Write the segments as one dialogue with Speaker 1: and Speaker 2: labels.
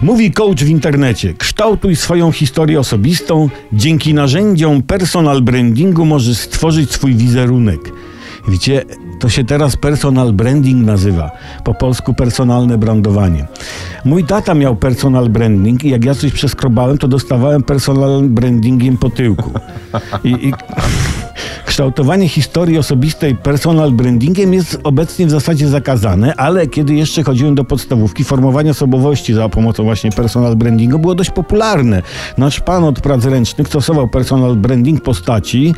Speaker 1: Mówi coach w internecie: kształtuj swoją historię osobistą. Dzięki narzędziom personal brandingu możesz stworzyć swój wizerunek. Wiecie, to się teraz personal branding nazywa. Po polsku personalne brandowanie. Mój tata miał personal branding i jak ja coś przeskrobałem, to dostawałem personal brandingiem po tyłku. I, i kształtowanie historii osobistej personal brandingiem jest obecnie w zasadzie zakazane, ale kiedy jeszcze chodziłem do podstawówki, formowanie osobowości za pomocą właśnie personal brandingu było dość popularne. Nasz pan od prac ręcznych stosował personal branding postaci.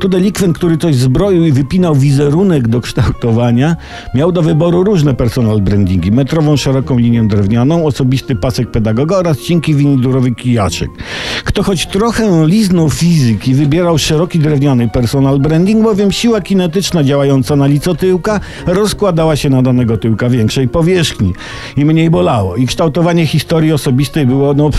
Speaker 1: To delikwent, który coś zbroił i wypinał wizerunek do kształtowania, miał do wyboru różne personal brandingi. Metrową szeroką linię drewnianą, osobisty pasek pedagoga oraz cienki winidurowy kijaczek. Kto choć trochę liznął fizyki, wybierał szeroki drewniany personal branding, bowiem siła kinetyczna działająca na lico tyłka rozkładała się na danego tyłka większej powierzchni i mniej bolało. I kształtowanie historii osobistej było no,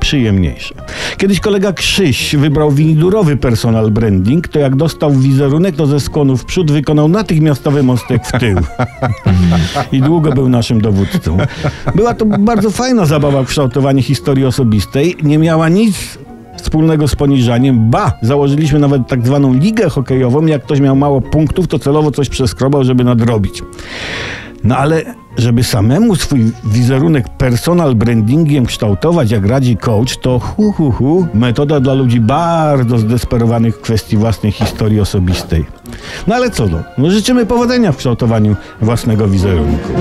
Speaker 1: przyjemniejsze. Kiedyś kolega Krzyś wybrał winidurowy personal branding, to jak dostał wizerunek, to ze skłonu w przód wykonał natychmiastowy mostek w tył. I długo był naszym dowódcą. Była to bardzo fajna zabawa w kształtowanie historii osobistej. Nie miała nic wspólnego z poniżaniem. Ba, założyliśmy nawet tak zwaną ligę hokejową. Jak ktoś miał mało punktów, to celowo coś przeskrobał, żeby nadrobić. No ale żeby samemu swój wizerunek personal brandingiem kształtować, jak radzi coach, to hu, hu, hu, metoda dla ludzi bardzo zdesperowanych w kwestii własnej historii osobistej. No ale co no, no życzymy powodzenia w kształtowaniu własnego wizerunku.